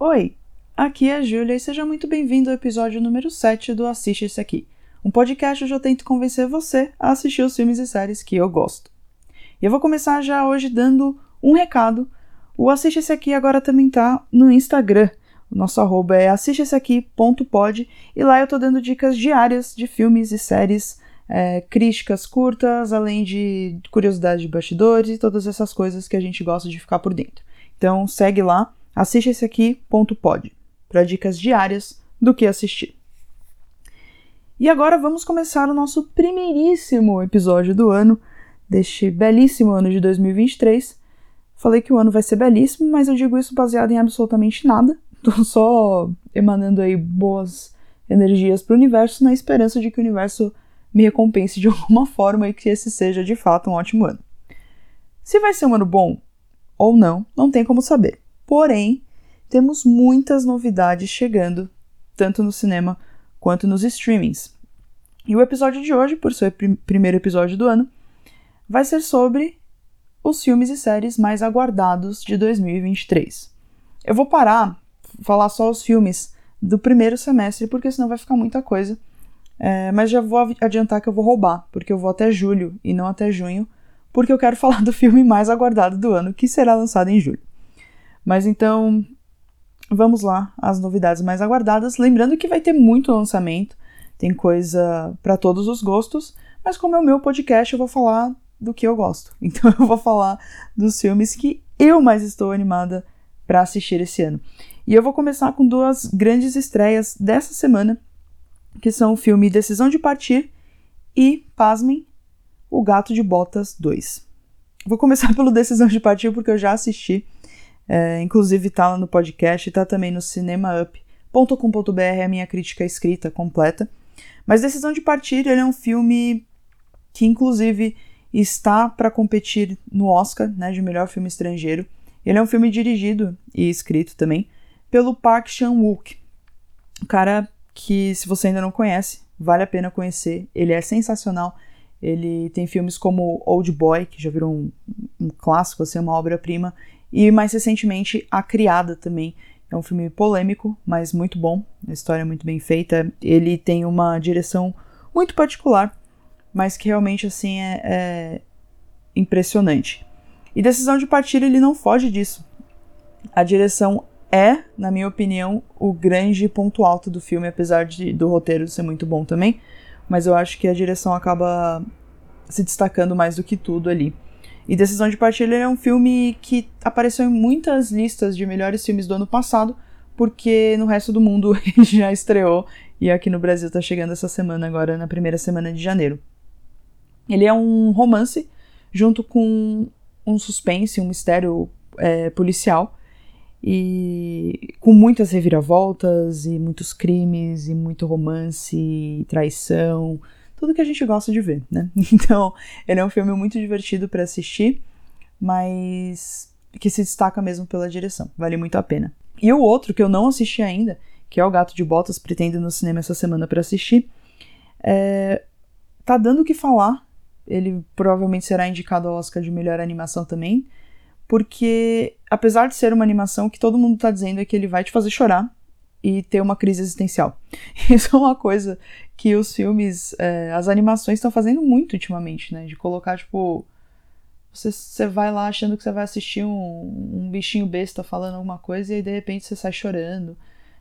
Oi, aqui é a Júlia e seja muito bem-vindo ao episódio número 7 do Assiste Esse Aqui, um podcast onde eu tento convencer você a assistir os filmes e séries que eu gosto. E eu vou começar já hoje dando um recado. O Assiste Esse Aqui agora também tá no Instagram. O nosso arroba é assisteaqui.pod e lá eu tô dando dicas diárias de filmes e séries, é, críticas curtas, além de curiosidades de bastidores e todas essas coisas que a gente gosta de ficar por dentro. Então segue lá, assiste esse aqui.pod para dicas diárias do que assistir. E agora vamos começar o nosso primeiríssimo episódio do ano, deste belíssimo ano de 2023. Falei que o ano vai ser belíssimo, mas eu digo isso baseado em absolutamente nada. Tô só emanando aí boas energias para o universo na esperança de que o universo me recompense de alguma forma e que esse seja de fato um ótimo ano. Se vai ser um ano bom ou não, não tem como saber. Porém, temos muitas novidades chegando, tanto no cinema quanto nos streamings. E o episódio de hoje, por ser o prim primeiro episódio do ano, vai ser sobre os filmes e séries mais aguardados de 2023. Eu vou parar, falar só os filmes do primeiro semestre, porque senão vai ficar muita coisa. É, mas já vou adiantar que eu vou roubar, porque eu vou até julho e não até junho, porque eu quero falar do filme mais aguardado do ano, que será lançado em julho. Mas então, vamos lá, as novidades mais aguardadas. Lembrando que vai ter muito lançamento, tem coisa para todos os gostos, mas como é o meu podcast, eu vou falar do que eu gosto. Então eu vou falar dos filmes que eu mais estou animada para assistir esse ano. E eu vou começar com duas grandes estreias dessa semana, que são o filme Decisão de Partir e, pasmem, O Gato de Botas 2. Vou começar pelo Decisão de Partir porque eu já assisti é, inclusive tá lá no podcast, tá também no cinemaup.com.br a minha crítica escrita completa. Mas Decisão de Partir, ele é um filme que inclusive está para competir no Oscar, né, de melhor filme estrangeiro. Ele é um filme dirigido e escrito também pelo Park Chan-wook. O cara que, se você ainda não conhece, vale a pena conhecer. Ele é sensacional. Ele tem filmes como Old Boy, que já virou um, um clássico, assim, uma obra-prima. E mais recentemente, A Criada também. É um filme polêmico, mas muito bom. A história é muito bem feita. Ele tem uma direção muito particular, mas que realmente assim é, é impressionante. E Decisão de Partir ele não foge disso. A direção é, na minha opinião, o grande ponto alto do filme, apesar de, do roteiro ser muito bom também. Mas eu acho que a direção acaba se destacando mais do que tudo ali. E Decisão de Partilha é um filme que apareceu em muitas listas de melhores filmes do ano passado, porque no resto do mundo ele já estreou e aqui no Brasil tá chegando essa semana agora, na primeira semana de janeiro. Ele é um romance junto com um suspense, um mistério é, policial e com muitas reviravoltas e muitos crimes e muito romance e traição tudo que a gente gosta de ver, né? Então, ele é um filme muito divertido para assistir, mas que se destaca mesmo pela direção, vale muito a pena. E o outro que eu não assisti ainda, que é o Gato de Botas, pretendo no cinema essa semana para assistir, é... tá dando o que falar. Ele provavelmente será indicado ao Oscar de melhor animação também, porque apesar de ser uma animação que todo mundo tá dizendo é que ele vai te fazer chorar, e ter uma crise existencial. Isso é uma coisa que os filmes, é, as animações estão fazendo muito ultimamente, né? De colocar, tipo. Você, você vai lá achando que você vai assistir um, um bichinho besta falando alguma coisa e aí de repente você sai chorando,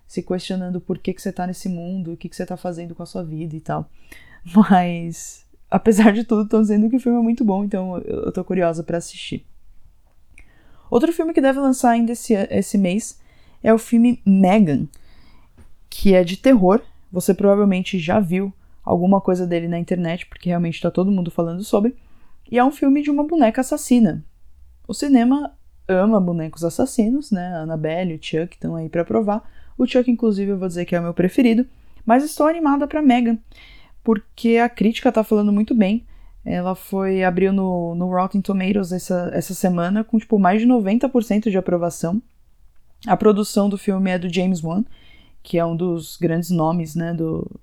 se questionando por que, que você tá nesse mundo, o que, que você tá fazendo com a sua vida e tal. Mas, apesar de tudo, estão dizendo que o filme é muito bom, então eu, eu tô curiosa para assistir. Outro filme que deve lançar ainda esse, esse mês é o filme Megan, que é de terror. Você provavelmente já viu alguma coisa dele na internet, porque realmente está todo mundo falando sobre. E é um filme de uma boneca assassina. O cinema ama bonecos assassinos, né? A Annabelle o Chuck estão aí para provar. O Chuck, inclusive, eu vou dizer que é o meu preferido. Mas estou animada para Megan, porque a crítica tá falando muito bem. Ela foi abriu no, no Rotten Tomatoes essa, essa semana com tipo mais de 90% de aprovação. A produção do filme é do James Wan, que é um dos grandes nomes né, do,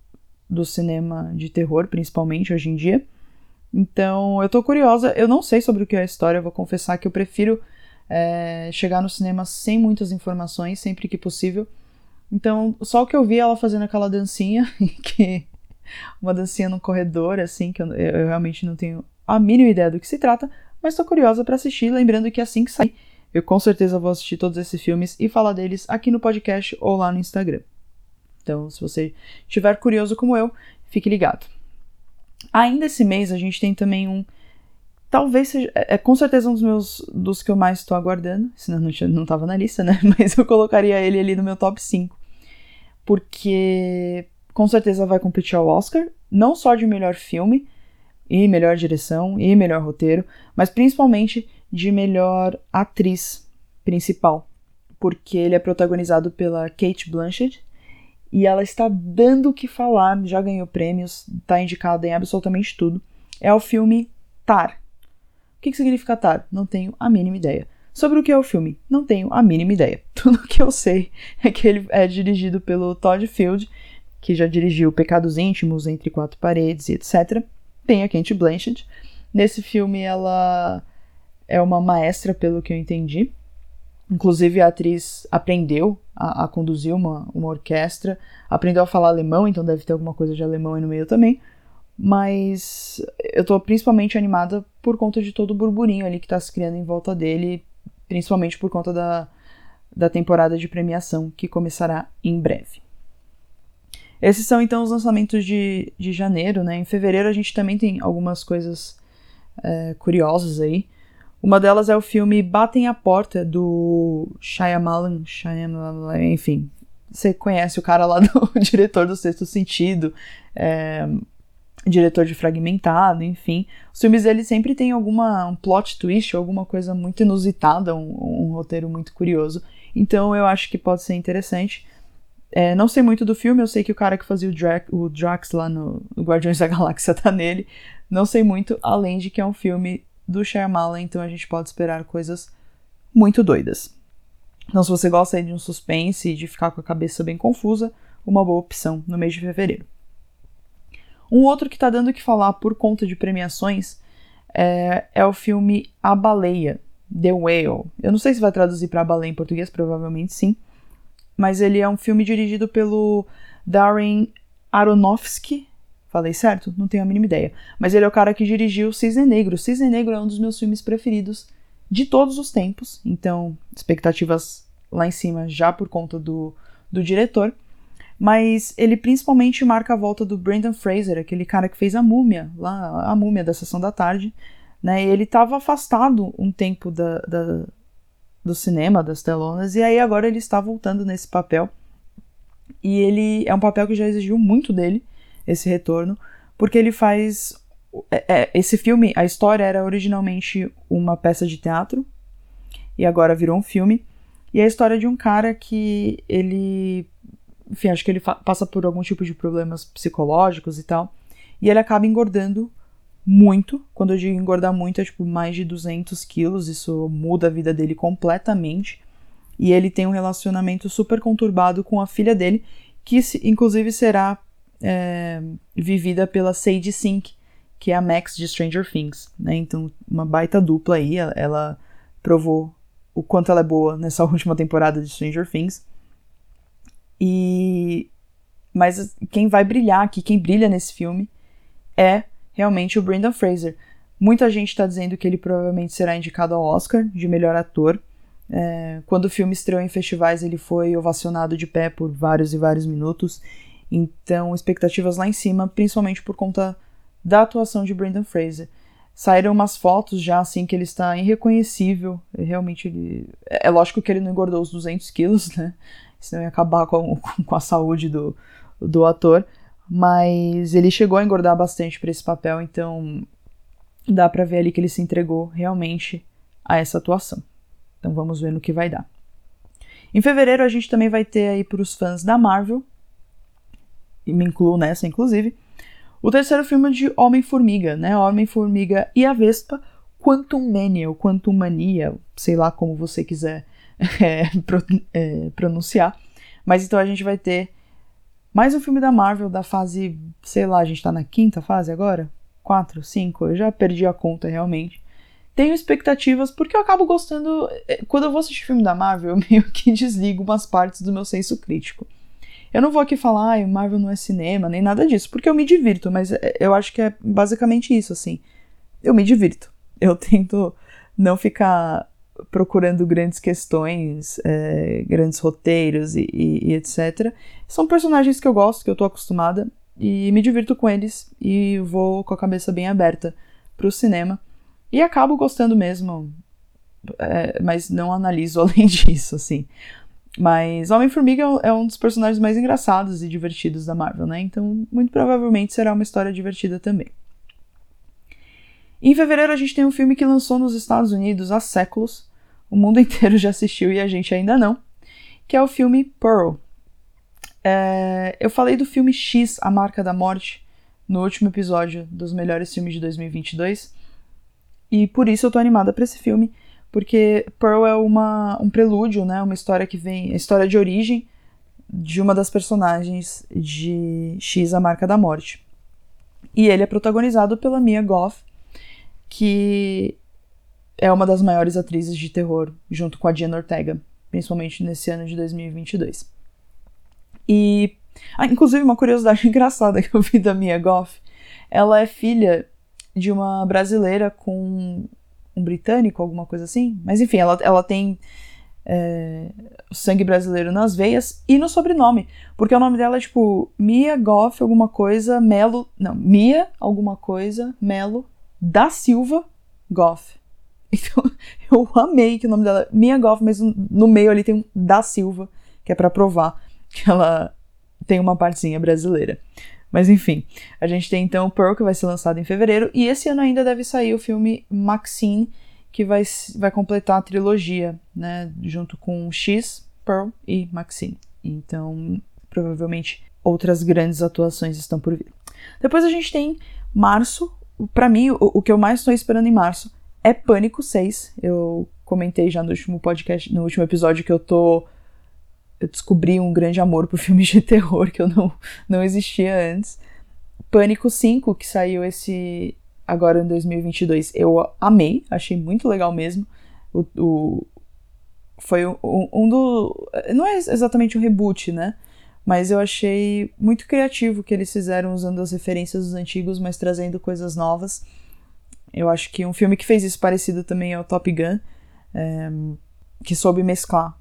do cinema de terror, principalmente hoje em dia. Então, eu tô curiosa. Eu não sei sobre o que é a história, vou confessar que eu prefiro é, chegar no cinema sem muitas informações, sempre que possível. Então, só o que eu vi ela fazendo aquela dancinha, que uma dancinha no corredor, assim, que eu, eu realmente não tenho a mínima ideia do que se trata, mas tô curiosa para assistir, lembrando que assim que sair, eu com certeza vou assistir todos esses filmes e falar deles aqui no podcast ou lá no Instagram. Então, se você estiver curioso como eu, fique ligado. Ainda esse mês a gente tem também um talvez seja, é, é com certeza um dos meus, dos que eu mais estou aguardando, senão não, não tava na lista, né, mas eu colocaria ele ali no meu top 5, porque com certeza vai competir ao Oscar, não só de melhor filme, e melhor direção, e melhor roteiro, mas principalmente de melhor atriz principal, porque ele é protagonizado pela Kate Blanchett, e ela está dando o que falar, já ganhou prêmios, está indicada em absolutamente tudo. É o filme Tar, que, que significa Tar? Não tenho a mínima ideia. Sobre o que é o filme? Não tenho a mínima ideia. Tudo que eu sei é que ele é dirigido pelo Todd Field, que já dirigiu Pecados Íntimos, Entre Quatro Paredes e etc. Tem a Kate Blanchett. Nesse filme ela é uma maestra, pelo que eu entendi. Inclusive a atriz aprendeu a, a conduzir uma, uma orquestra, aprendeu a falar alemão, então deve ter alguma coisa de alemão aí no meio também mas eu tô principalmente animada por conta de todo o burburinho ali que tá se criando em volta dele, principalmente por conta da, da temporada de premiação que começará em breve. Esses são então os lançamentos de, de janeiro, né? Em fevereiro a gente também tem algumas coisas é, curiosas aí. Uma delas é o filme Batem a Porta, do Shyamalan, Shyamalan enfim. Você conhece o cara lá do diretor do Sexto Sentido, é, diretor de Fragmentado, enfim. Os filmes dele sempre tem alguma um plot twist, alguma coisa muito inusitada, um, um roteiro muito curioso. Então eu acho que pode ser interessante. É, não sei muito do filme, eu sei que o cara que fazia o, Drax, o Drax lá no, no, Guardiões da Galáxia tá nele. Não sei muito, além de que é um filme do Shyamalan, então a gente pode esperar coisas muito doidas. Então se você gosta de um suspense e de ficar com a cabeça bem confusa, uma boa opção no mês de fevereiro. Um outro que tá dando o que falar por conta de premiações é, é o filme A Baleia, The Whale. Eu não sei se vai traduzir para baleia em português, provavelmente sim. Mas ele é um filme dirigido pelo Darren Aronofsky. Falei certo? Não tenho a mínima ideia. Mas ele é o cara que dirigiu Cisne Negro. Cisne Negro é um dos meus filmes preferidos de todos os tempos. Então, expectativas lá em cima já por conta do, do diretor mas ele principalmente marca a volta do Brandon Fraser, aquele cara que fez a múmia, lá, a múmia da sessão da tarde, né? Ele estava afastado um tempo da, da, do cinema, das telonas, e aí agora ele está voltando nesse papel. E ele é um papel que já exigiu muito dele, esse retorno, porque ele faz. É, é, esse filme, a história era originalmente uma peça de teatro, e agora virou um filme. E é a história de um cara que ele enfim, acho que ele passa por algum tipo de problemas psicológicos e tal. E ele acaba engordando muito. Quando eu digo engordar muito, é tipo mais de 200 quilos. Isso muda a vida dele completamente. E ele tem um relacionamento super conturbado com a filha dele, que inclusive será é, vivida pela Sadie Sink, que é a Max de Stranger Things. Né? Então, uma baita dupla aí. Ela, ela provou o quanto ela é boa nessa última temporada de Stranger Things. E mas quem vai brilhar aqui, quem brilha nesse filme é realmente o Brendan Fraser. Muita gente está dizendo que ele provavelmente será indicado ao Oscar de melhor ator. É, quando o filme estreou em festivais, ele foi ovacionado de pé por vários e vários minutos. Então, expectativas lá em cima, principalmente por conta da atuação de Brendan Fraser. Saíram umas fotos já assim que ele está irreconhecível. Realmente, ele... é lógico que ele não engordou os 200 quilos, né? senão ia acabar com, com a saúde do, do ator. Mas ele chegou a engordar bastante para esse papel, então dá pra ver ali que ele se entregou realmente a essa atuação. Então vamos ver no que vai dar. Em fevereiro a gente também vai ter aí para os fãs da Marvel, e me incluo nessa inclusive, o terceiro filme de Homem-Formiga, né? Homem-Formiga e a Vespa, Quantum Mania, ou Quantum Mania, sei lá como você quiser é, pro, é, pronunciar. Mas então a gente vai ter mais um filme da Marvel da fase, sei lá, a gente tá na quinta fase agora? Quatro, cinco, eu já perdi a conta realmente. tenho expectativas porque eu acabo gostando. Eh, quando eu vou assistir filme da Marvel, eu meio que desligo umas partes do meu senso crítico. Eu não vou aqui falar, ah, Marvel não é cinema, nem nada disso, porque eu me divirto, mas eh, eu acho que é basicamente isso, assim. Eu me divirto. Eu tento não ficar procurando grandes questões, é, grandes roteiros e, e, e, etc. São personagens que eu gosto, que eu tô acostumada, e me divirto com eles, e vou com a cabeça bem aberta pro cinema. E acabo gostando mesmo, é, mas não analiso além disso, assim. Mas Homem-Formiga é um dos personagens mais engraçados e divertidos da Marvel, né? Então, muito provavelmente será uma história divertida também. Em fevereiro, a gente tem um filme que lançou nos Estados Unidos há séculos. O mundo inteiro já assistiu e a gente ainda não. Que é o filme Pearl. É, eu falei do filme X, A Marca da Morte, no último episódio dos melhores filmes de 2022. E por isso eu tô animada para esse filme, porque Pearl é uma, um prelúdio, né? Uma história que vem. A história de origem de uma das personagens de X, A Marca da Morte. E ele é protagonizado pela Mia Goth, que é uma das maiores atrizes de terror, junto com a Diana Ortega, principalmente nesse ano de 2022. E, ah, inclusive, uma curiosidade engraçada que eu vi da Mia Goff, ela é filha de uma brasileira com um britânico, alguma coisa assim. Mas enfim, ela, ela tem é, sangue brasileiro nas veias e no sobrenome. Porque o nome dela é tipo Mia Goff, alguma coisa, Melo. Não, Mia, alguma coisa, Melo da Silva Goff. Então, eu amei que o nome dela é Mia Goff, mas no meio ali tem um da Silva, que é para provar que ela tem uma partezinha brasileira. Mas enfim, a gente tem então Pearl, que vai ser lançado em fevereiro, e esse ano ainda deve sair o filme Maxine, que vai, vai completar a trilogia, né, junto com X, Pearl e Maxine. Então, provavelmente outras grandes atuações estão por vir. Depois a gente tem março, para mim, o, o, que eu mais estou esperando em março é Pânico 6. Eu comentei já no último podcast, no último episódio que eu tô. Eu descobri um grande amor por filmes de terror que eu não, não existia antes. Pânico 5, que saiu esse agora em 2022, eu amei, achei muito legal mesmo. O, o foi um, um do. Não é exatamente um reboot, né? Mas eu achei muito criativo o que eles fizeram usando as referências dos antigos, mas trazendo coisas novas. Eu acho que um filme que fez isso parecido também é o Top Gun, é, que soube mesclar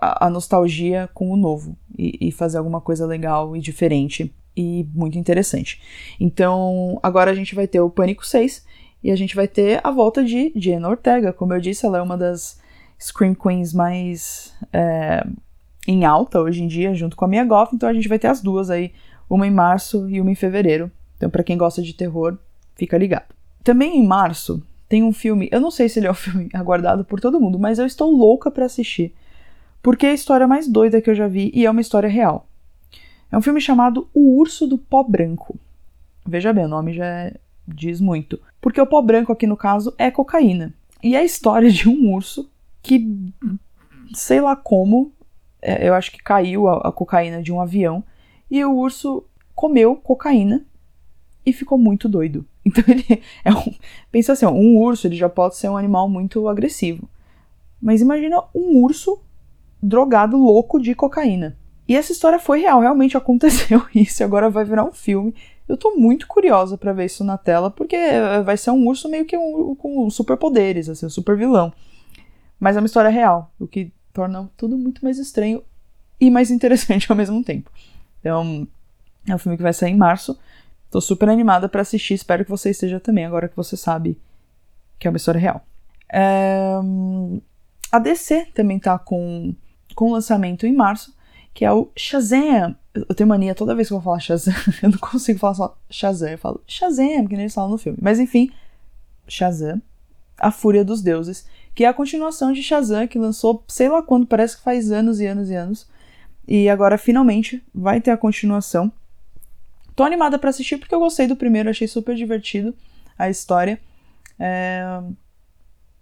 a, nostalgia com o novo e, e fazer alguma coisa legal e diferente e muito interessante. Então, agora a gente vai ter o Pânico 6 e a gente vai ter a volta de Jenna Ortega. Como eu disse, ela é uma das Scream Queens mais é, em alta hoje em dia, junto com a Mia Goff, então a gente vai ter as duas aí, uma em março e uma em fevereiro. Então, para quem gosta de terror, fica ligado. Também em março tem um filme, eu não sei se ele é o filme aguardado por todo mundo, mas eu estou louca para assistir, porque é a história mais doida que eu já vi e é uma história real. É um filme chamado O Urso do Pó Branco. Veja bem, o nome já é, diz muito. Porque o pó branco aqui no caso é cocaína. E é a história de um urso que, sei lá como, eu acho que caiu a, a cocaína de um avião e o urso comeu cocaína e ficou muito doido. Então ele é um, pensa assim, um urso ele já pode ser um animal muito agressivo. Mas imagina um urso drogado louco de cocaína. E essa história foi real, realmente aconteceu isso, agora vai virar um filme. Eu tô muito curiosa para ver isso na tela, porque vai ser um urso meio que um, com superpoderes, assim, um super vilão. Mas é uma história real, o que torna tudo muito mais estranho e mais interessante ao mesmo tempo. Então, é um filme que vai sair em março. Tô super animada para assistir, espero que você esteja também, agora que você sabe que é uma história real. É... A DC também tá com, com lançamento em março, que é o Shazam. Eu tenho mania toda vez que eu vou falar Shazam, eu não consigo falar só Shazam, eu falo Shazam, porque nem eles falam no filme. Mas enfim, Shazam, A Fúria dos Deuses, que é a continuação de Shazam, que lançou sei lá quando, parece que faz anos e anos e anos. E agora finalmente vai ter a continuação. Tô animada para assistir porque eu gostei do primeiro, achei super divertido a história. É...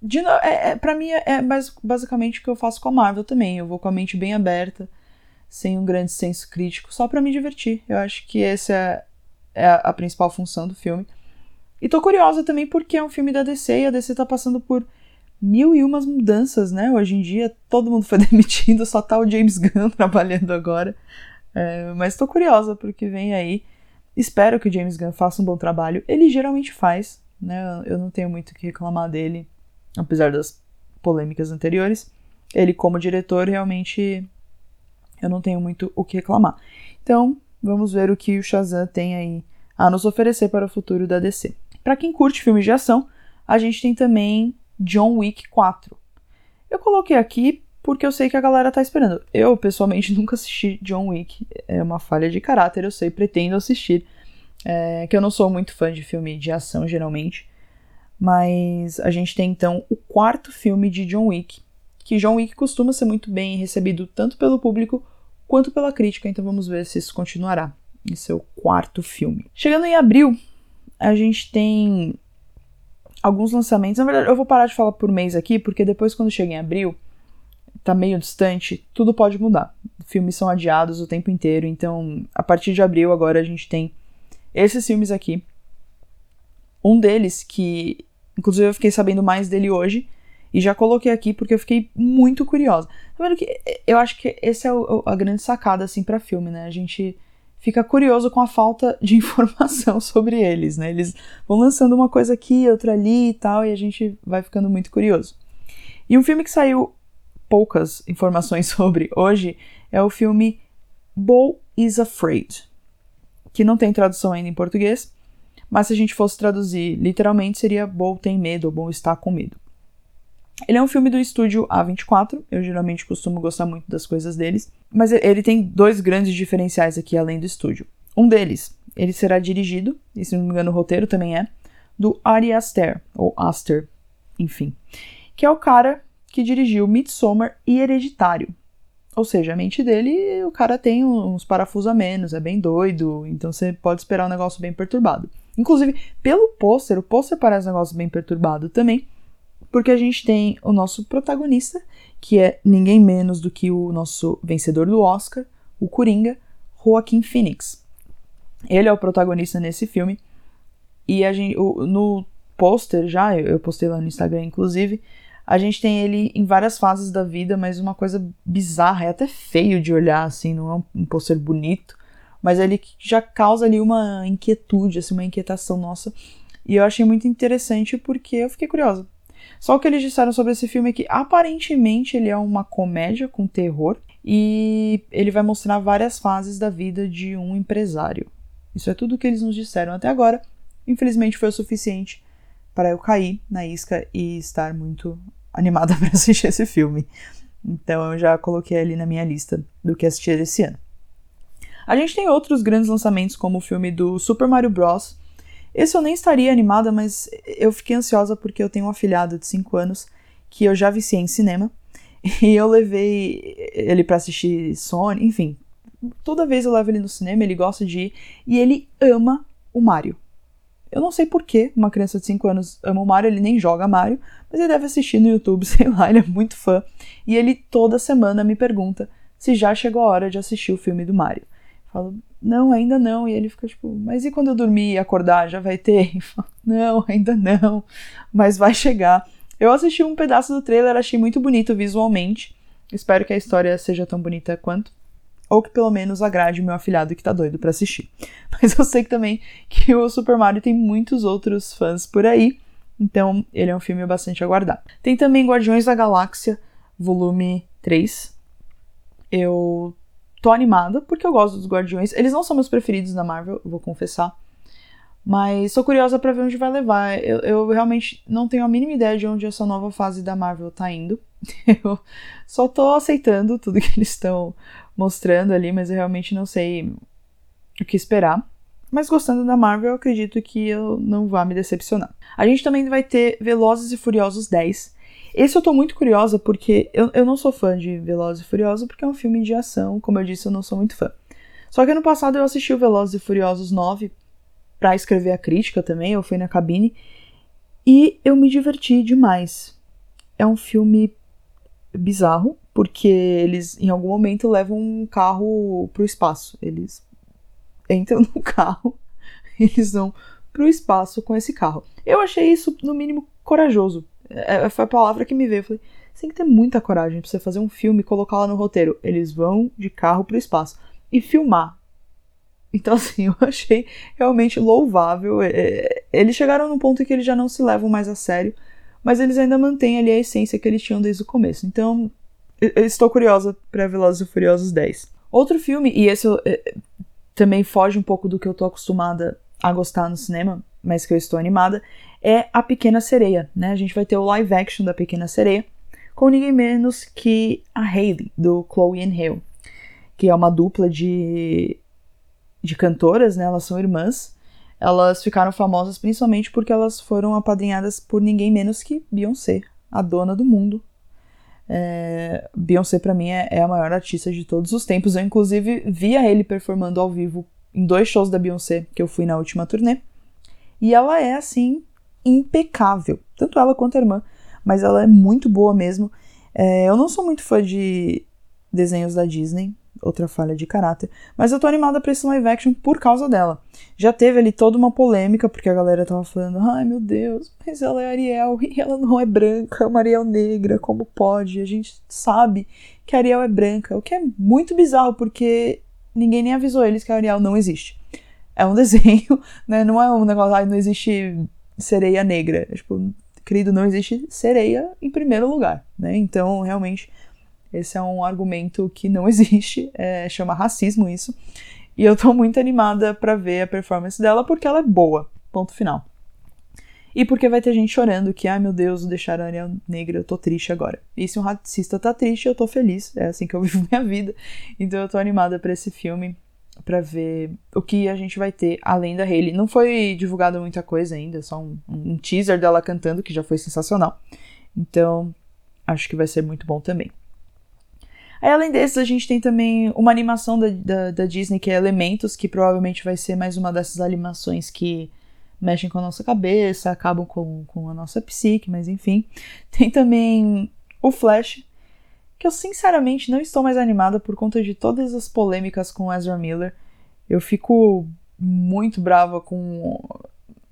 De, é, é, pra mim é, basicamente o que eu faço com a Marvel também. Eu vou com a mente bem aberta, sem um grande senso crítico, só para me divertir. Eu acho que essa é, é a principal função do filme. E tô curiosa também porque é um filme da DC e a DC tá passando por mil e umas mudanças, né? Hoje em dia todo mundo foi demitido, só tá o James Gunn trabalhando agora. É, mas tô curiosa porque vem aí. Espero que o James Gunn faça um bom trabalho. Ele geralmente faz, né? Eu não tenho muito o que reclamar dele, apesar das polêmicas anteriores. Ele, como diretor, realmente eu não tenho muito o que reclamar. Então, vamos ver o que o Shazam tem aí a nos oferecer para o futuro da DC. Para quem curte filmes de ação, a gente tem também John Wick 4. Eu coloquei aqui porque eu sei que a galera tá esperando. Eu, pessoalmente, nunca assisti John Wick. É uma falha de caráter, eu sei, pretendo assistir. É, que eu não sou muito fã de filme de ação, geralmente. Mas a gente tem então o quarto filme de John Wick. Que John Wick costuma ser muito bem recebido tanto pelo público quanto pela crítica, então vamos ver se isso continuará. Esse é o quarto filme. Chegando em abril, a gente tem alguns lançamentos. Na verdade, eu vou parar de falar por mês aqui, porque depois, quando chega em abril, tá meio distante, tudo pode mudar. Filmes são adiados o tempo inteiro, então a partir de abril agora a gente tem esses filmes aqui. Um deles que, inclusive, eu fiquei sabendo mais dele hoje e já coloquei aqui porque eu fiquei muito curiosa. Tá vendo que eu acho que essa é o, a grande sacada assim para filme, né? A gente fica curioso com a falta de informação sobre eles, né? Eles vão lançando uma coisa aqui, outra ali e tal, e a gente vai ficando muito curioso. E um filme que saiu poucas informações sobre hoje é o filme Bo is Afraid, que não tem tradução ainda em português, mas se a gente fosse traduzir literalmente seria Bo tem medo ou Bo está com medo. Ele é um filme do estúdio A24, eu geralmente costumo gostar muito das coisas deles, mas ele tem dois grandes diferenciais aqui além do estúdio. Um deles, ele será dirigido, e se não me engano o roteiro também é, do Ari Aster, ou Aster, enfim, que é o cara que dirigiu Midsommar e Hereditário. Ou seja, a mente dele, o cara tem uns parafusos a menos, é bem doido, então você pode esperar um negócio bem perturbado. Inclusive, pelo pôster, o pôster parece um negócio bem perturbado também, porque a gente tem o nosso protagonista, que é ninguém menos do que o nosso vencedor do Oscar, o Coringa, Joaquim Phoenix. Ele é o protagonista nesse filme, e a gente, no pôster já, eu, postei lá no Instagram inclusive, a gente tem ele em várias fases da vida, mas uma coisa bizarra, é até feio de olhar assim, não é um, um pôster bonito, mas ele já causa ali uma inquietude, assim, uma inquietação nossa. E eu achei muito interessante porque eu fiquei curiosa. Só o que eles disseram sobre esse filme é que aparentemente ele é uma comédia com terror e ele vai mostrar várias fases da vida de um empresário. Isso é tudo que eles nos disseram até agora. Infelizmente foi o suficiente para eu cair na isca e estar muito animada para assistir esse filme. Então eu já coloquei ali na minha lista do que assistir esse ano. A gente tem outros grandes lançamentos, como o filme do Super Mario Bros. Esse eu nem estaria animada, mas eu fiquei ansiosa porque eu tenho um afilhado de 5 anos que eu já viciei em cinema. E eu levei ele para assistir Sony, enfim. Toda vez eu levo ele no cinema, ele gosta de ir. E ele ama o Mario. Eu não sei por que uma criança de 5 anos ama o Mario, ele nem joga Mario, mas ele deve assistir no YouTube, sei lá, ele é muito fã. E ele toda semana me pergunta se já chegou a hora de assistir o filme do Mario. Eu falo, não, ainda não. E ele fica tipo, mas e quando eu dormir e acordar, já vai ter? Falo, não, ainda não, mas vai chegar. Eu assisti um pedaço do trailer, achei muito bonito visualmente. Espero que a história seja tão bonita quanto. Ou que pelo menos agrade o meu afilhado que tá doido para assistir. Mas eu sei que também que o Super Mario tem muitos outros fãs por aí. Então, ele é um filme bastante aguardado. Tem também Guardiões da Galáxia, volume 3. Eu tô animada porque eu gosto dos Guardiões. Eles não são meus preferidos da Marvel, vou confessar. Mas sou curiosa para ver onde vai levar. Eu, eu, realmente não tenho a mínima ideia de onde essa nova fase da Marvel tá indo. Eu só tô aceitando tudo que eles estão mostrando ali, mas eu realmente não sei o que esperar. Mas gostando da Marvel, eu acredito que eu não vá me decepcionar. A gente também vai ter Velozes e Furiosos 10, esse eu tô muito curiosa porque eu, eu não sou fã de Velozes e Furiosos porque é um filme de ação, como eu disse, eu não sou muito fã. Só que ano passado eu assisti o Velozes e Furiosos 9 para escrever a crítica também, eu fui na cabine e eu me diverti demais. É um filme bizarro, porque eles em algum momento levam um carro pro espaço. Eles entram no carro, eles vão pro espaço com esse carro. Eu achei isso, no mínimo, corajoso. É, foi a palavra que me veio. Eu falei, você tem que ter muita coragem pra você fazer um filme e colocar lá no roteiro. Eles vão de carro pro espaço. E filmar. Então, assim, eu achei realmente louvável. É, é, eles chegaram num ponto em que eles já não se levam mais a sério, mas eles ainda mantêm ali a essência que eles tinham desde o começo. Então, eu estou curiosa para Velozes e Furiosos 10. Outro filme, e esse é, também foge um pouco do que eu tô acostumada a gostar no cinema, mas que eu estou animada, é A Pequena Sereia, né? A gente vai ter o live action da Pequena Sereia, com ninguém menos que a Hailey, do Chloe and Hale, que é uma dupla de, de cantoras, né? Elas são irmãs. Elas ficaram famosas principalmente porque elas foram apadrinhadas por ninguém menos que Beyoncé, a dona do mundo. É, Beyoncé, para mim, é, é, a maior artista de todos os tempos. Eu, inclusive, vi a ele performando ao vivo em dois shows da Beyoncé que eu fui na última turnê. E ela é, assim, impecável. Tanto ela quanto a irmã. Mas ela é muito boa mesmo. É, eu não sou muito fã de desenhos da Disney, outra falha de caráter, mas eu tô animada pra esse live action por causa dela. Já teve ali toda uma polêmica, porque a galera tava falando, ai meu Deus, mas ela é Ariel e ela não é branca, é uma Ariel negra, como pode? A gente sabe que a Ariel é branca, o que é muito bizarro, porque ninguém nem avisou eles que a Ariel não existe. É um desenho, né? Não é um negócio, ai, não existe sereia negra. É, tipo, querido, não existe sereia em primeiro lugar, né? Então, realmente, esse é um argumento que não existe, é, chama racismo isso. E eu tô muito animada para ver a performance dela porque ela é boa. Ponto final. E porque vai ter gente chorando que, ai meu Deus, deixaram a Ariel negra, eu tô triste agora. E se um racista tá triste, eu tô feliz. É assim que eu vivo minha vida. Então eu tô animada para esse filme, para ver o que a gente vai ter além da Hayley. Não foi divulgado muita coisa ainda, só um, um teaser dela cantando, que já foi sensacional. Então, acho que vai ser muito bom também. Aí, além desses, a gente tem também uma animação da, da, da, Disney que é Elementos, que provavelmente vai ser mais uma dessas animações que mexem com a nossa cabeça, acabam com, com a nossa psique, mas enfim. Tem também o Flash, que eu sinceramente não estou mais animada por conta de todas as polêmicas com Ezra Miller. Eu fico muito brava com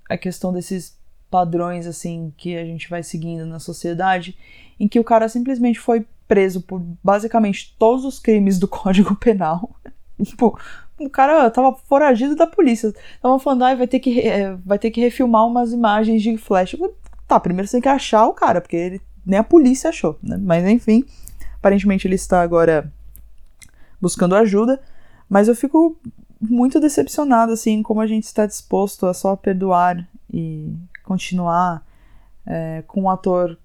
a questão desses padrões assim que a gente vai seguindo na sociedade, em que o cara simplesmente foi preso por basicamente todos os crimes do Código Penal. tipo, o cara tava foragido da polícia. Tava falando, ah, vai ter que, é, vai ter que refilmar umas imagens de flash. Tá, primeiro você tem que achar o cara, porque ele, nem a polícia achou, né? Mas enfim, aparentemente ele está agora buscando ajuda. Mas eu fico muito decepcionado, assim, como a gente está disposto a só perdoar e continuar é, com um ator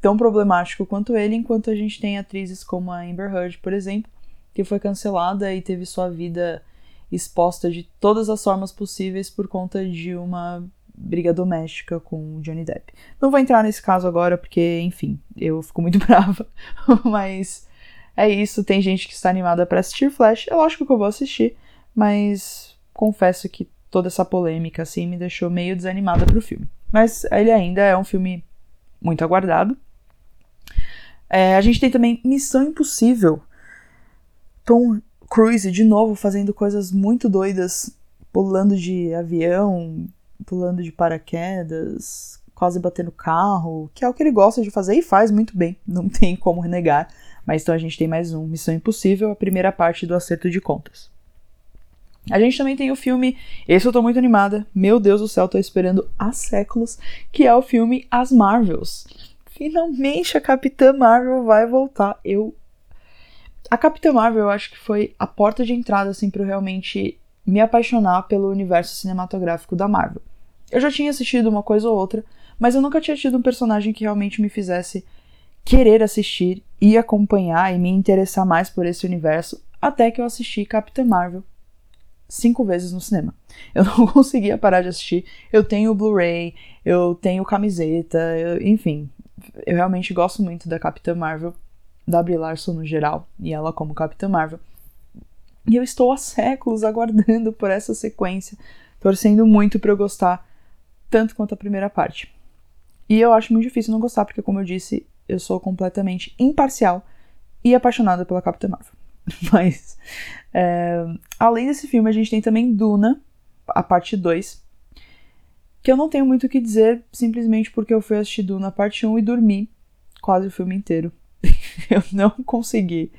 tão problemático quanto ele, enquanto a gente tem atrizes como a Amber Heard, por exemplo, que foi cancelada e teve sua vida exposta de todas as formas possíveis por conta de uma briga doméstica com Johnny Depp. Não vou entrar nesse caso agora porque, enfim, eu fico muito brava, mas é isso, tem gente que está animada para assistir Flash. É lógico que eu vou assistir, mas confesso que toda essa polêmica assim me deixou meio desanimada pro filme. Mas ele ainda é um filme muito aguardado. É, a gente tem também Missão Impossível. Tom Cruise de novo fazendo coisas muito doidas, pulando de avião, pulando de paraquedas, quase batendo carro, que é o que ele gosta de fazer e faz muito bem, não tem como renegar. Mas então a gente tem mais um Missão Impossível, a primeira parte do acerto de contas. A gente também tem o filme, esse eu tô muito animada, meu Deus do céu, tô esperando há séculos, que é o filme As Marvels finalmente a Capitã Marvel vai voltar. Eu a Capitã Marvel eu acho que foi a porta de entrada assim para eu realmente me apaixonar pelo universo cinematográfico da Marvel. Eu já tinha assistido uma coisa ou outra, mas eu nunca tinha tido um personagem que realmente me fizesse querer assistir e acompanhar e me interessar mais por esse universo, até que eu assisti Capitã Marvel cinco vezes no cinema. Eu não conseguia parar de assistir. Eu tenho o Blu-ray, eu tenho camiseta, eu, enfim, eu realmente gosto muito da Capitã Marvel, da Brie Larson no geral, e ela como Capitã Marvel. E eu estou há séculos aguardando por essa sequência, torcendo muito para eu gostar tanto quanto a primeira parte. E eu acho muito difícil não gostar, porque, como eu disse, eu sou completamente imparcial e apaixonada pela Capitã Marvel. Mas, é, além desse filme, a gente tem também Duna, a parte 2, que eu não tenho muito o que dizer, simplesmente porque eu fui assistir Duna parte 1 e dormi quase o filme inteiro. eu não consegui.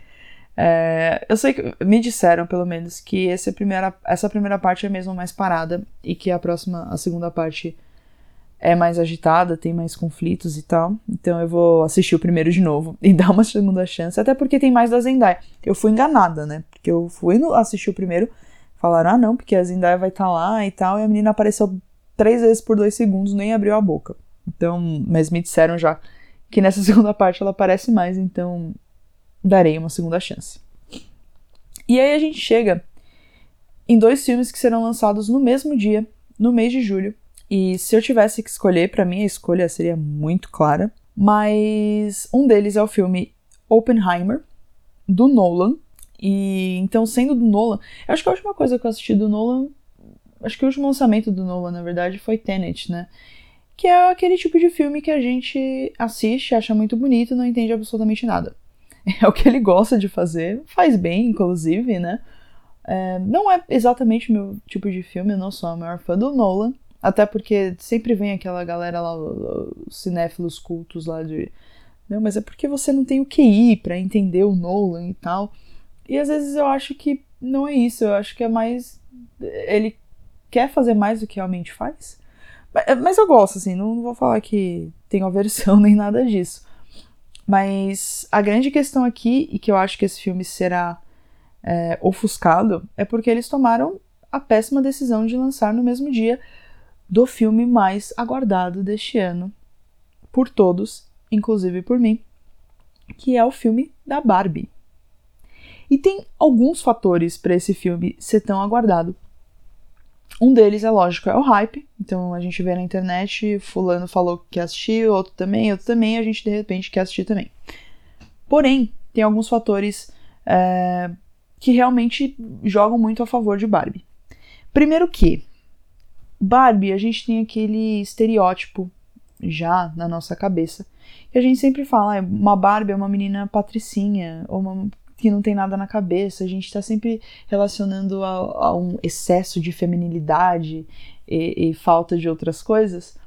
É, eu sei que me disseram, pelo menos, que essa primeira, essa primeira parte é mesmo mais parada e que a próxima, a segunda parte é mais agitada, tem mais conflitos e tal. Então eu vou assistir o primeiro de novo e dar uma segunda chance, até porque tem mais da Zendaya. Eu fui enganada, né? Porque eu fui assistir o primeiro, falaram, ah não, porque a Zendaya vai estar tá lá e tal, e a menina apareceu três vezes por dois segundos, nem abriu a boca. Então, mas me disseram já que nessa segunda parte ela aparece mais, então darei uma segunda chance. E aí a gente chega em dois filmes que serão lançados no mesmo dia, no mês de julho, e se eu tivesse que escolher, para mim a escolha seria muito clara. Mas um deles é o filme Oppenheimer, do Nolan. E então, sendo do Nolan, eu acho que a última coisa que eu assisti do Nolan. Acho que o último lançamento do Nolan, na verdade, foi Tenet, né? Que é aquele tipo de filme que a gente assiste, acha muito bonito e não entende absolutamente nada. É o que ele gosta de fazer, faz bem, inclusive, né? É, não é exatamente o meu tipo de filme, eu não sou a maior fã do Nolan, até porque sempre vem aquela galera lá, os cinéfilos cultos lá de. Não, mas é porque você não tem o QI para entender o Nolan e tal. E às vezes eu acho que não é isso, eu acho que é mais. Ele quer fazer mais do que realmente faz. Mas eu gosto, assim, não vou falar que tenho aversão nem nada disso. Mas a grande questão aqui, e que eu acho que esse filme será é, ofuscado, é porque eles tomaram a péssima decisão de lançar no mesmo dia do filme mais aguardado deste ano por todos, inclusive por mim, que é o filme da Barbie. E tem alguns fatores para esse filme ser tão aguardado. Um deles, é lógico, é o hype. Então a gente vê na internet, fulano falou que quer assistir, outro também, outro também, a gente de repente quer assistir também. Porém, tem alguns fatores é, que realmente jogam muito a favor de Barbie. Primeiro que Barbie, a gente tem aquele estereótipo já na nossa cabeça. E a gente sempre fala, ah, uma Barbie é uma menina patricinha, ou uma que não tem nada na cabeça. A gente está sempre relacionando a, a, um excesso de feminilidade e, e, falta de outras coisas.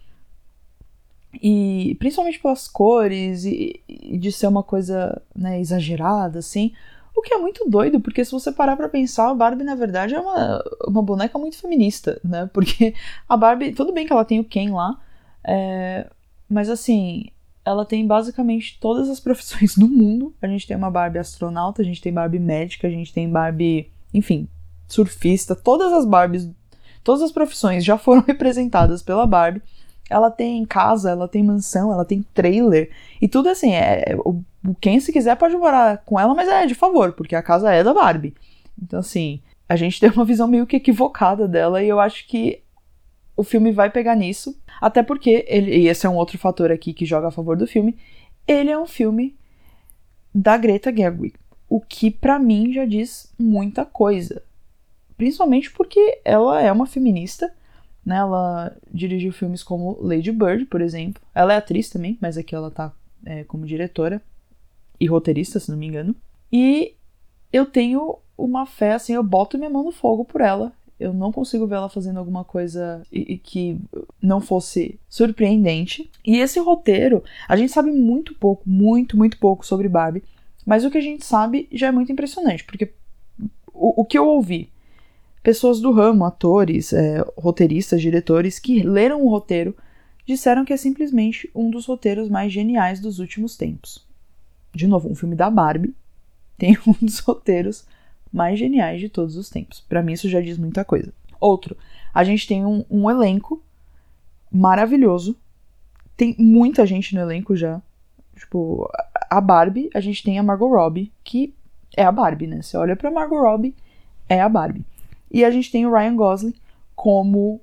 E principalmente pelas cores e, e de ser uma coisa né, exagerada, assim. O que é muito doido, porque se você parar pra pensar, a Barbie, na verdade, é uma, uma boneca muito feminista, né? Porque a Barbie, tudo bem que ela tem o Ken lá, é, mas assim, ela tem basicamente todas as profissões do mundo. A gente tem uma Barbie astronauta, a gente tem Barbie médica, a gente tem Barbie, enfim, surfista, todas as Barbies, todas as profissões já foram representadas pela Barbie. Ela tem casa, ela tem mansão, ela tem trailer. E tudo assim, é, quem se quiser pode morar com ela, mas é de favor, porque a casa é da Barbie. Então, assim, a gente tem uma visão meio que equivocada dela e eu acho que o filme vai pegar nisso. Até porque, ele, e esse é um outro fator aqui que joga a favor do filme, ele é um filme da Greta Gerwig. O que para mim já diz muita coisa. Principalmente porque ela é uma feminista né? Ela dirigiu filmes como Lady Bird, por exemplo. Ela é atriz também, mas aqui ela tá é, como diretora e roteirista, se não me engano. E eu tenho uma fé, assim, eu boto minha mão no fogo por ela. Eu não consigo ver ela fazendo alguma coisa que não fosse surpreendente. E esse roteiro, a gente sabe muito pouco, muito, muito pouco sobre Barbie. Mas o que a gente sabe já é muito impressionante, porque o, o que eu ouvi Pessoas do ramo, atores, é, roteiristas, diretores que leram o roteiro disseram que é simplesmente um dos roteiros mais geniais dos últimos tempos. De novo, um filme da Barbie tem um dos roteiros mais geniais de todos os tempos. Para mim, isso já diz muita coisa. Outro, a gente tem um, um elenco maravilhoso. Tem muita gente no elenco já. Tipo, a Barbie, a gente tem a Margot Robbie, que é a Barbie, né? Você olha pra Margot Robbie, é a Barbie. E a gente tem o Ryan Gosling como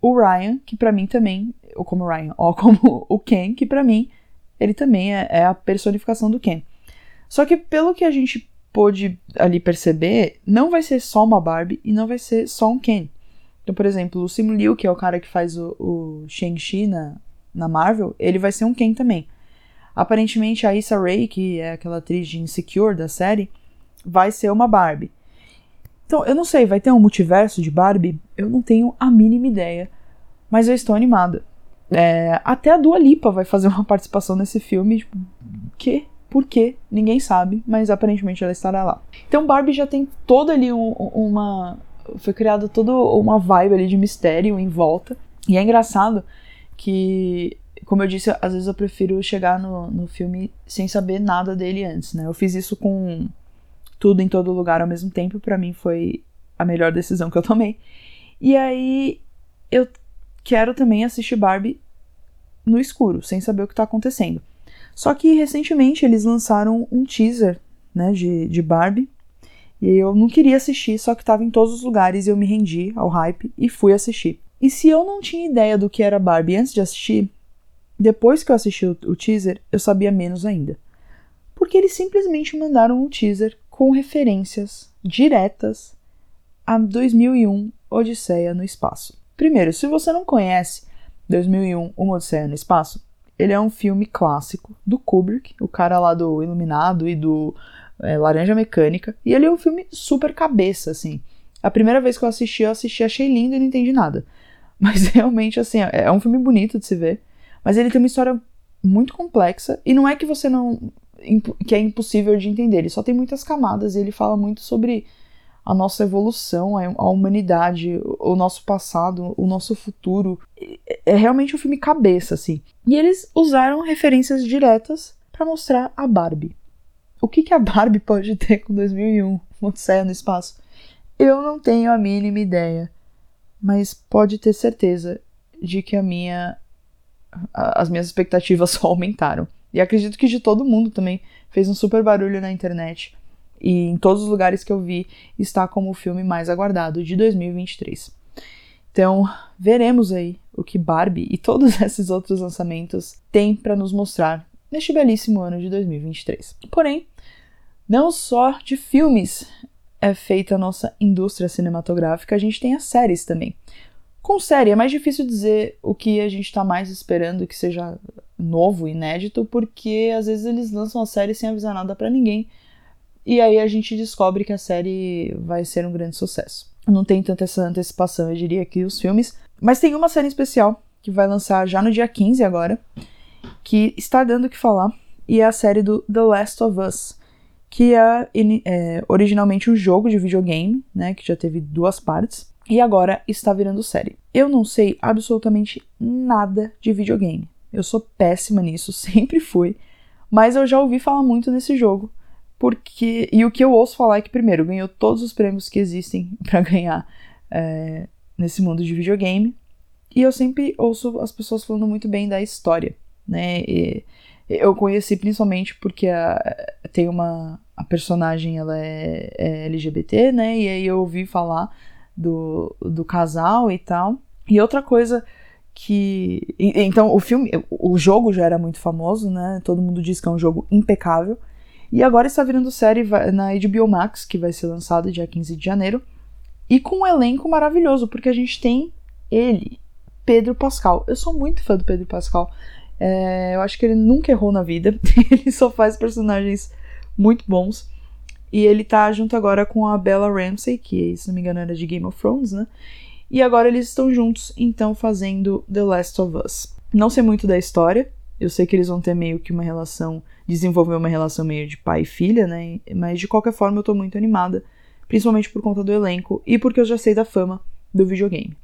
o Ryan, que para mim também, ou como o Ryan, ou como o Ken, que para mim ele também é, é, a personificação do Ken. Só que pelo que a gente pôde ali perceber, não vai ser só uma Barbie e não vai ser só um Ken. Então, por exemplo, o Simu Liu, que é o cara que faz o, o Shang-Chi na, na Marvel, ele vai ser um Ken também. Aparentemente, a Issa Rae, que é aquela atriz de Insecure da série, vai ser uma Barbie. Então, eu não sei, vai ter um multiverso de Barbie? Eu não tenho a mínima ideia. Mas eu estou animada. É, até a Dua Lipa vai fazer uma participação nesse filme. Tipo, que? Por quê? Ninguém sabe, mas aparentemente ela estará lá. Então Barbie já tem toda ali um, uma. Foi criada toda uma vibe ali de mistério em volta. E é engraçado que, como eu disse, às vezes eu prefiro chegar no, no filme sem saber nada dele antes, né? Eu fiz isso com tudo em todo lugar ao mesmo tempo, para mim foi a melhor decisão que eu tomei. E aí eu quero também assistir Barbie no escuro, sem saber o que tá acontecendo. Só que recentemente eles lançaram um teaser, né, de, de Barbie. E eu não queria assistir, só que tava em todos os lugares e eu me rendi ao hype e fui assistir. E se eu não tinha ideia do que era Barbie antes de assistir, depois que eu assisti o, o teaser, eu sabia menos ainda. Porque eles simplesmente mandaram um teaser com referências diretas a 2001 Odisseia no Espaço. Primeiro, se você não conhece 2001 Uma Odisseia no Espaço, ele é um filme clássico do Kubrick, o cara lá do Iluminado e do é, Laranja Mecânica, e ele é um filme super cabeça, assim. A primeira vez que eu assisti, eu assisti, achei lindo e não entendi nada. Mas realmente, assim, é, é um filme bonito de se ver. Mas ele tem uma história muito complexa. E não é que você não. que é impossível de entender. Ele só tem muitas camadas e ele fala muito sobre a nossa evolução, a humanidade, o nosso passado, o nosso futuro. É realmente um filme cabeça, assim. E eles usaram referências diretas para mostrar a Barbie. O que, que a Barbie pode ter com 2001, Odisseia no espaço? Eu não tenho a mínima ideia mas pode ter certeza de que a minha as minhas expectativas só aumentaram. E acredito que de todo mundo também fez um super barulho na internet. E em todos os lugares que eu vi está como o filme mais aguardado de 2023. Então, veremos aí o que Barbie e todos esses outros lançamentos têm para nos mostrar neste belíssimo ano de 2023. Porém, não só de filmes é feita a nossa indústria cinematográfica, a gente tem as séries também. Com série é mais difícil dizer o que a gente está mais esperando que seja novo, inédito, porque às vezes eles lançam a série sem avisar nada para ninguém. E aí a gente descobre que a série vai ser um grande sucesso. Não tem tanta essa antecipação, eu diria, que os filmes. Mas tem uma série especial que vai lançar já no dia 15 agora, que está dando o que falar, e é a série do The Last of Us que é, é, originalmente um jogo de videogame, né, que já teve duas partes, e agora está virando série. Eu não sei absolutamente nada de videogame. Eu sou péssima nisso, sempre fui, mas eu já ouvi falar muito desse jogo, porque e o que eu ouço falar é que primeiro ganhou todos os prêmios que existem para ganhar é, nesse mundo de videogame, e eu sempre ouço as pessoas falando muito bem da história, né? E, eu conheci principalmente porque a, tem uma. A personagem ela é, é, LGBT, né? E aí eu ouvi falar do, do casal e tal. E outra coisa que. Então, o filme. O jogo já era muito famoso, né? Todo mundo diz que é um jogo impecável. E agora está virando série na HBO Max, que vai ser lançada dia 15 de janeiro. E com um elenco maravilhoso, porque a gente tem ele, Pedro Pascal. Eu sou muito fã do Pedro Pascal. É, eu acho que ele nunca errou na vida. ele só faz personagens muito bons. E ele tá junto agora com a Bella Ramsey, que, se não me engano, era de Game of Thrones, né? E agora eles estão juntos, então, fazendo The Last of Us. Não sei muito da história. Eu sei que eles vão ter meio que uma relação. Desenvolver uma relação meio de pai e filha, né? Mas de qualquer forma eu tô muito animada. Principalmente por conta do elenco e porque eu já sei da fama do videogame.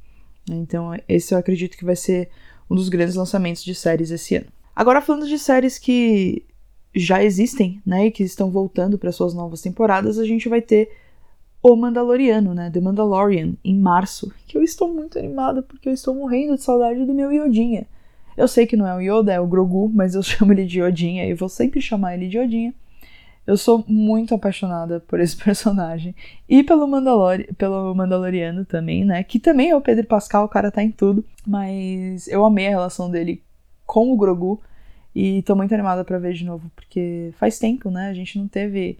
Então, esse eu acredito que vai ser um dos grandes lançamentos de séries esse ano. Agora falando de séries que já existem, né, e que estão voltando para suas novas temporadas, a gente vai ter O Mandaloriano, né, The Mandalorian, em março, que eu estou muito animada porque eu estou morrendo de saudade do meu Yodinha. Eu sei que não é o Yoda, é o Grogu, mas eu chamo ele de Yodinha e vou sempre chamar ele de Yodinha. Eu sou muito apaixonada por esse personagem. E pelo, Mandalori pelo Mandaloriano também, né? Que também é o Pedro Pascal, o cara tá em tudo. Mas eu amei a relação dele com o Grogu. E tô muito animada para ver de novo, porque faz tempo, né? A gente não teve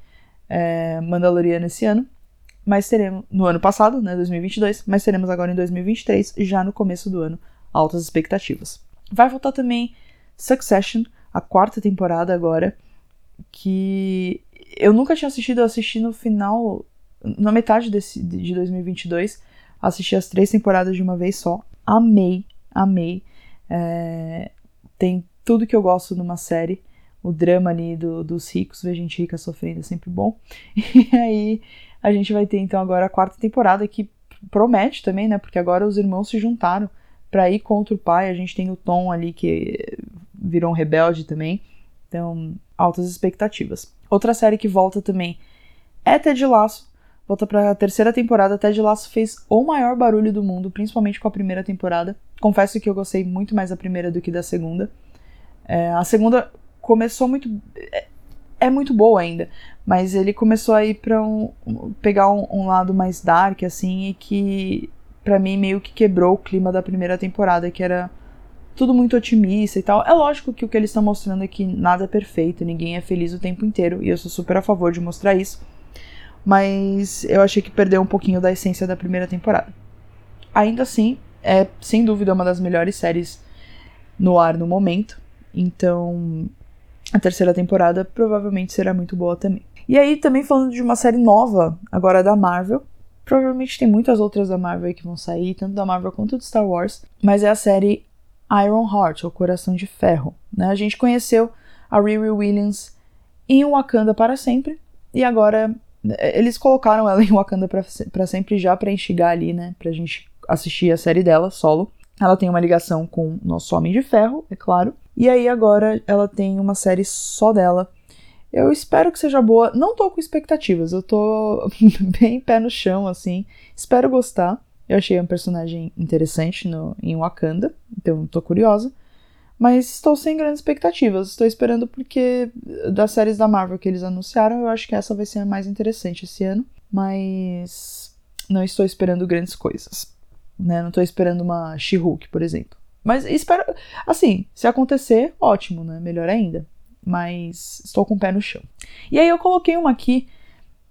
é, Mandaloriano esse ano. Mas teremos. No ano passado, né? 2022. Mas teremos agora em 2023, já no começo do ano. Altas expectativas. Vai voltar também Succession, a quarta temporada agora que eu nunca tinha assistido, eu assisti no final, na metade desse, de 2022, assisti as três temporadas de uma vez só, amei, amei. É, tem tudo que eu gosto numa série. O drama ali do, dos ricos, ver gente rica sofrendo é sempre bom. E aí a gente vai ter então agora a quarta temporada que promete também, né? Porque agora os irmãos se juntaram para ir contra o pai. A gente tem o Tom ali que virou um rebelde também. Então, altas expectativas. Outra série que volta também é Ted Laço. Volta para a terceira temporada. Ted Laço fez o maior barulho do mundo, principalmente com a primeira temporada. Confesso que eu gostei muito mais da primeira do que da segunda. É, a segunda começou muito. É, é, muito boa ainda, mas ele começou a ir pra um. pegar um, um lado mais dark, assim, e que para mim meio que quebrou o clima da primeira temporada, que era tudo muito otimista e tal. É lógico que o que eles estão mostrando é que nada é perfeito, ninguém é feliz o tempo inteiro, e eu sou super a favor de mostrar isso. Mas eu achei que perdeu um pouquinho da essência da primeira temporada. Ainda assim, é sem dúvida uma das melhores séries no ar no momento. Então, a terceira temporada provavelmente será muito boa também. E aí, também falando de uma série nova, agora da Marvel, Provavelmente tem muitas outras da Marvel que vão sair, tanto da Marvel quanto de Star Wars, mas é a série Iron Heart, ou Coração de Ferro. Né? A gente conheceu a Riri Williams em Wakanda para sempre, e agora eh, eles colocaram ela em Wakanda para sempre já para instigar ali, né, pra gente assistir a série dela solo. Ela tem uma ligação com nosso Homem de Ferro, é claro. E aí agora ela tem uma série só dela eu espero que seja boa. Não tô com expectativas, eu tô bem pé no chão, assim. Espero gostar. Eu achei um personagem interessante no, em Wakanda, então tô curiosa. Mas estou sem grandes expectativas. Estou esperando porque das séries da Marvel que eles anunciaram, eu acho que essa vai ser a mais interessante esse ano. Mas não estou esperando grandes coisas. Né? Não estou esperando uma She-Hulk, por exemplo. Mas espero. Assim, se acontecer, ótimo, né? Melhor ainda mas estou com o pé no chão. E aí eu coloquei uma aqui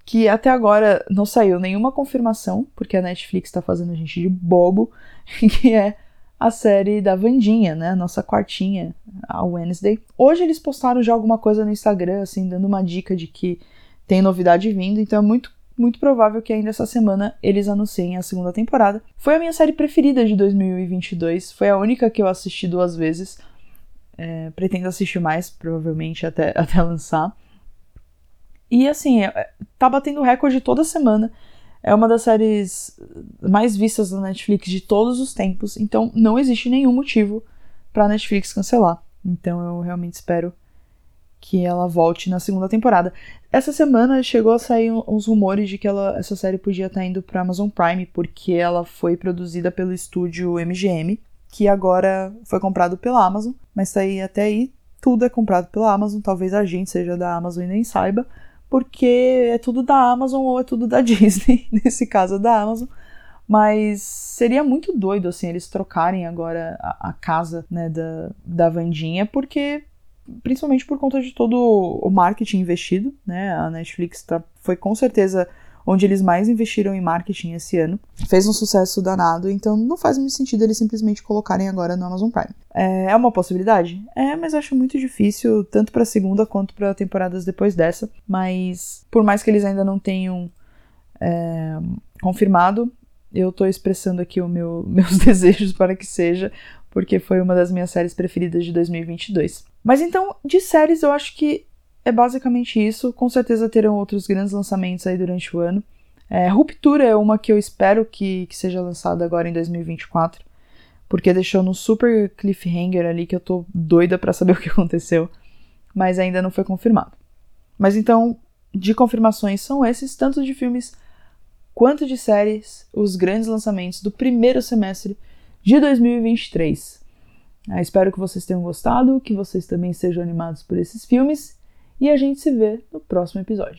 que até agora não saiu nenhuma confirmação, porque a Netflix está fazendo a gente de bobo, que é a série da Vandinha, né? Nossa quartinha, a Wednesday. Hoje eles postaram já alguma coisa no Instagram, assim, dando uma dica de que tem novidade vindo, então é muito, muito provável que ainda essa semana eles anunciem a segunda temporada. Foi a minha série preferida de 2022, foi a única que eu assisti duas vezes. É, pretendo assistir mais, provavelmente, até, até lançar. E assim, é, tá batendo recorde toda semana. É uma das séries mais vistas da Netflix de todos os tempos. Então não existe nenhum motivo pra Netflix cancelar. Então eu realmente espero que ela volte na segunda temporada. Essa semana chegou a sair uns rumores de que ela, essa série podia estar indo para Amazon Prime, porque ela foi produzida pelo estúdio MGM, que agora foi comprado pela Amazon, mas tá aí até aí tudo é comprado pela Amazon, talvez a gente seja da Amazon e nem saiba, porque é tudo da Amazon ou é tudo da Disney, nesse caso é da Amazon. Mas seria muito doido, assim, eles trocarem agora a, a casa, né, da, da Vandinha, porque principalmente por conta de todo o marketing investido, né? A Netflix tá, foi com certeza onde eles mais investiram em marketing esse ano. Fez um sucesso danado, então não faz muito sentido eles simplesmente colocarem agora no Amazon Prime. É, é uma possibilidade? É, mas acho muito difícil, tanto para a segunda quanto para temporadas depois dessa. Mas por mais que eles ainda não tenham é, confirmado, eu tô expressando aqui os meu, meus desejos para que seja, porque foi uma das minhas séries preferidas de 2022. Mas então, de séries, eu acho que é basicamente isso. Com certeza terão outros grandes lançamentos aí durante o ano. É, Ruptura é uma que eu espero que, que seja lançada agora em 2024, porque deixou no super cliffhanger ali que eu tô doida para saber o que aconteceu, mas ainda não foi confirmado. Mas então, de confirmações são esses, tanto de filmes quanto de séries, os grandes lançamentos do primeiro semestre de 2023. Ah, espero que vocês tenham gostado, que vocês também sejam animados por esses filmes e a gente se vê no próximo episódio.